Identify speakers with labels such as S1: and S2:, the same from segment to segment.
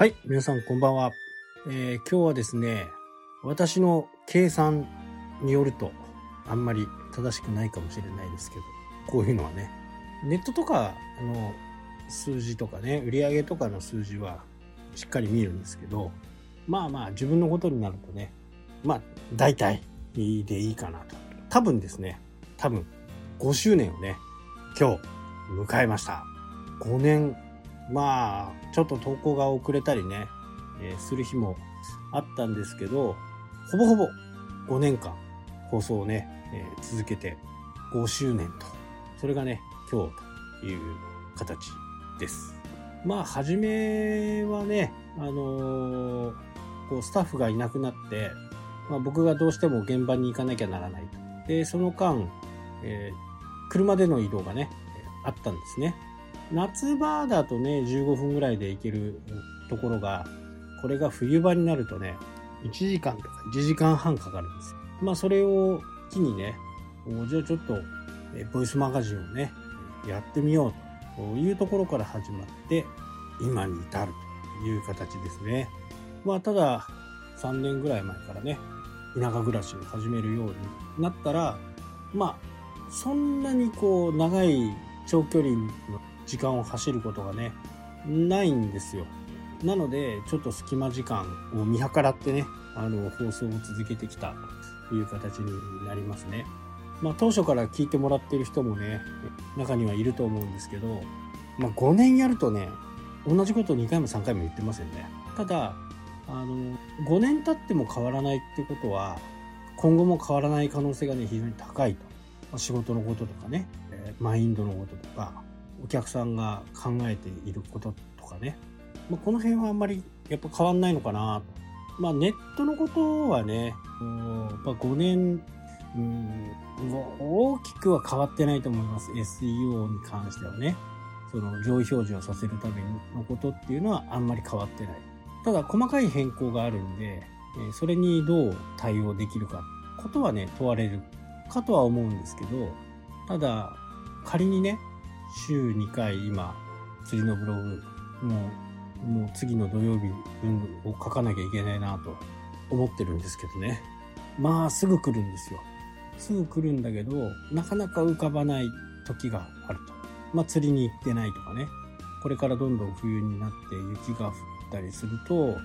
S1: はい、皆さんこんばんは。えー今日はですね、私の計算によると、あんまり正しくないかもしれないですけど、こういうのはね、ネットとかあの数字とかね、売上とかの数字はしっかり見るんですけど、まあまあ自分のことになるとね、まあ大体でいいかなと。多分ですね、多分5周年をね、今日迎えました。5年、まあ、ちょっと投稿が遅れたりね、えーする日もあったんですけど、ほぼほぼ5年間放送をね、えー続けて5周年と、それがね、今日という形です。まあ、初めはね、あのーこう、スタッフがいなくなって、まあ、僕がどうしても現場に行かなきゃならないと。で、その間、えー車での移動がね、あったんですね。夏場だとね、15分ぐらいで行けるところが、これが冬場になるとね、1時間とか1時間半かかるんです。まあ、それを機にね、じゃあちょっと、ボイスマガジンをね、やってみようというところから始まって、今に至るという形ですね。まあ、ただ、3年ぐらい前からね、田舎暮らしを始めるようになったら、まあ、そんなにこう、長い長距離の時間を走ることがね、ないんですよ。なので、ちょっと隙間時間を見計らってね、あの、放送を続けてきたという形になりますね。まあ、当初から聞いてもらってる人もね、中にはいると思うんですけど、まあ、5年やるとね、同じことを2回も3回も言ってますよね。ただ、あの、5年経っても変わらないってことは、今後も変わらない可能性がね、非常に高いと。仕事のこととかね、マインドのこととか、お客さんが考えていることとかね、まあ、この辺はあんまりやっぱ変わんないのかな。まあネットのことはね、うんやっぱ5年、うん、大きくは変わってないと思います。SEO に関してはね。その上位表示をさせるためのことっていうのはあんまり変わってない。ただ細かい変更があるんで、それにどう対応できるかことはね、問われるかとは思うんですけど、ただ仮にね、週2回今、釣りのブログ、もう、もう次の土曜日を書かなきゃいけないなと思ってるんですけどね。まあすぐ来るんですよ。すぐ来るんだけど、なかなか浮かばない時があると。まあ釣りに行ってないとかね。これからどんどん冬になって雪が降ったりすると、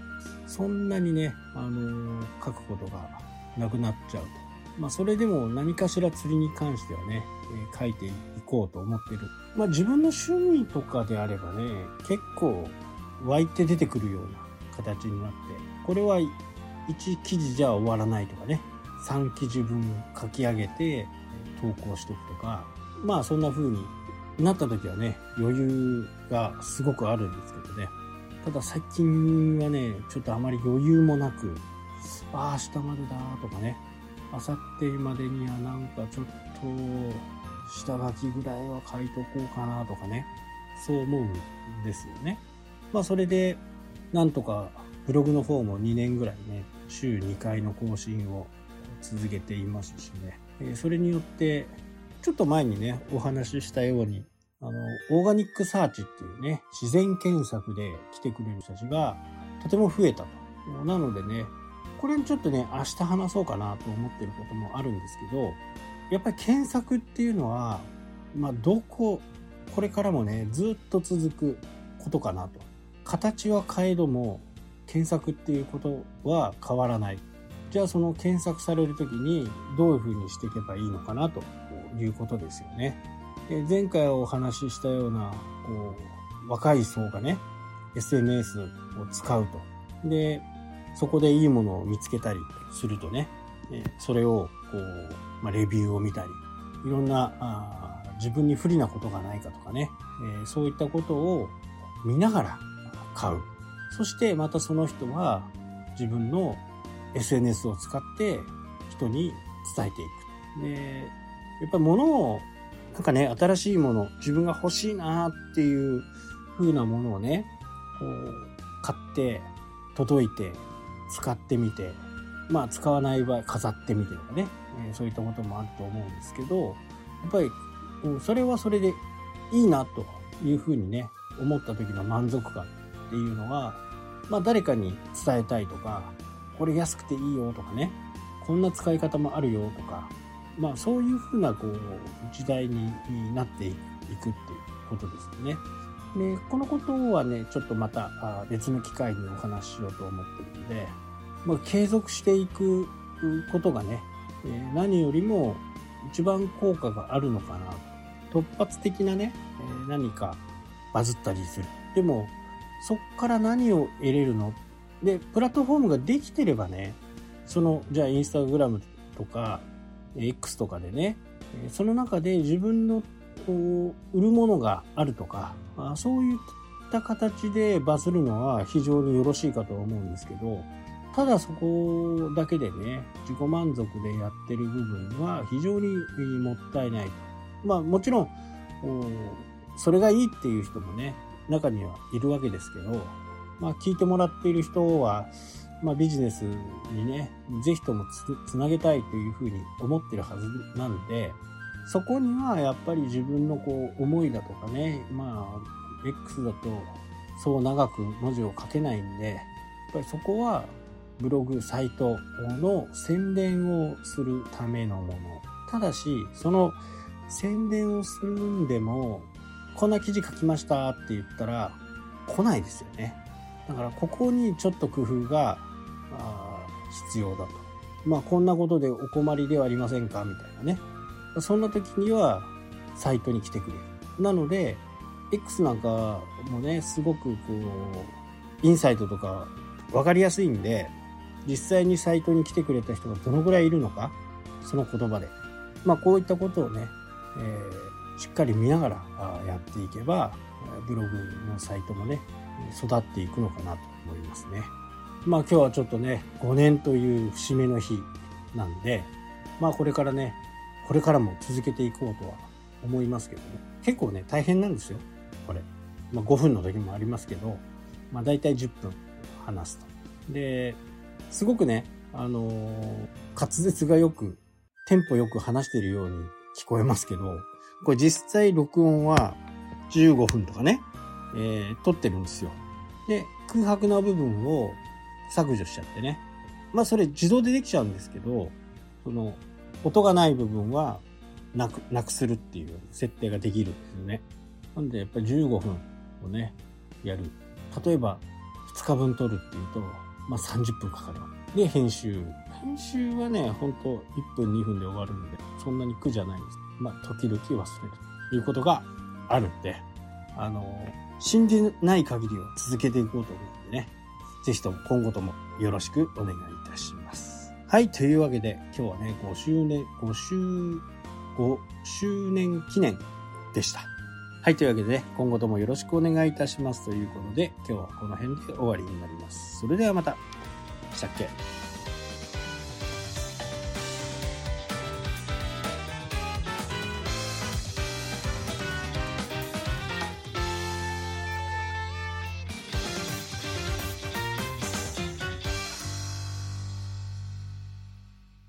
S1: そんなにね、あのー書くことがなくなっちゃうと。まあそれでも何かしら釣りに関してはね、えー書いていこうと思ってる。まあ自分の趣味とかであればね、結構湧いて出てくるような形になって、これは1記事じゃ終わらないとかね、3記事分書き上げて投稿しとくとか、まあそんな風になった時はね、余裕がすごくあるんですけどね。ただ最近はね、ちょっとあまり余裕もなく、ああ、明日までだとかね、明後日までにはなんかちょっと下書きぐらいは書いとこうかなとかね、そう思うんですよね。まあそれで、なんとかブログの方も2年ぐらいね、週2回の更新を続けていますしね、えーそれによって、ちょっと前にね、お話ししたように、あの、オーガニックサーチっていうね、自然検索で来てくれる人たちがとても増えたと。なのでね、これちょっとね、明日話そうかなと思ってることもあるんですけど、やっぱり検索っていうのは、まあ、どこ、これからもね、ずっと続くことかなと。形は変えども、検索っていうことは変わらない。じゃあその検索されるときにどういうふうにしていけばいいのかなということですよね。で前回お話ししたような、こう、若い層がね、SNS を使うと。で、そこでいいものを見つけたりするとね、それを、こう、まあ、レビューを見たり、いろんな、あ自分に不利なことがないかとかね、えそういったことを見ながら買う。そしてまたその人は自分の SNS を使って人に伝えていく。で、やっぱり物を、なんかね、新しいもの、自分が欲しいなっていう風なものをね、こう、買って、届いて、使ってみて、まあ使わない場合飾ってみてとかね、えそういったこともあると思うんですけど、やっぱり、うんそれはそれでいいなというふうにね、思った時の満足感っていうのは、まあ誰かに伝えたいとか、これ安くていいよとかね、こんな使い方もあるよとか、まあそういうふうなこう時代になっていくっていうことですよね。で、このことはね、ちょっとまた別の機会にお話ししようと思ってるので、まあ、継続していくことがね、何よりも一番効果があるのかな突発的なね、何かバズったりする。でも、そっから何を得れるの？で、プラットフォームができてればね、その、じゃあインスタグラムとか、X とかでね、その中で自分のこう売るものがあるとか、そういった形でバズるのは非常によろしいかと思うんですけど、ただそこだけでね、自己満足でやってる部分は非常にもったいない。まあもちろん、それがいいっていう人もね、中にはいるわけですけど、まあ聞いてもらっている人は、まあビジネスにね、ぜひともつなげたいというふうに思ってるはずなんで、そこにはやっぱり自分のこう思いだとかね、まあ、X だとそう長く文字を書けないんで、やっぱりそこはブログ、サイトの宣伝をするためのもの。ただし、その宣伝をするんでも、こんな記事書きましたって言ったら来ないですよね。だからここにちょっと工夫が必要だと。まあこんなことでお困りではありませんか？みたいなね。そんな時にはサイトに来てくれる。なので、X なんかもね、すごくこう、インサイトとか分かりやすいんで、実際にサイトに来てくれた人がどのぐらいいるのか、その言葉で。まあこういったことをね、えー、しっかり見ながらやっていけば、ブログのサイトもね、育っていくのかなと思いますね。まあ今日はちょっとね、5年という節目の日なんで、まあこれからね、これからも続けていこうとは思いますけどね。結構ね、大変なんですよ。これ。まあ、5分の時もありますけど、まあ、大体10分話すと。で、すごくね、あのー、滑舌がよく、テンポよく話してるように聞こえますけど、これ実際録音は15分とかね、えー、撮ってるんですよ。で、空白な部分を削除しちゃってね。まあそれ自動でできちゃうんですけど、その音がない部分はなく、なくするっていう設定ができるんですよね。なんでやっぱり15分をね、やる。例えば2日分撮るっていうと、まあ30分かかる。で、編集。編集はね、ほんと1分2分で終わるんで、そんなに苦じゃないんです。まあ時々忘れるということがあるんで、あの、信じない限りを続けていこうと思うんでね、ぜひとも今後ともよろしくお願いいたします。はい、というわけで、今日はね、5周年、5周、5周年記念でした。はい、というわけでね、今後ともよろしくお願いいたしますということで、今日はこの辺で終わりになります。それではまた。したっけ？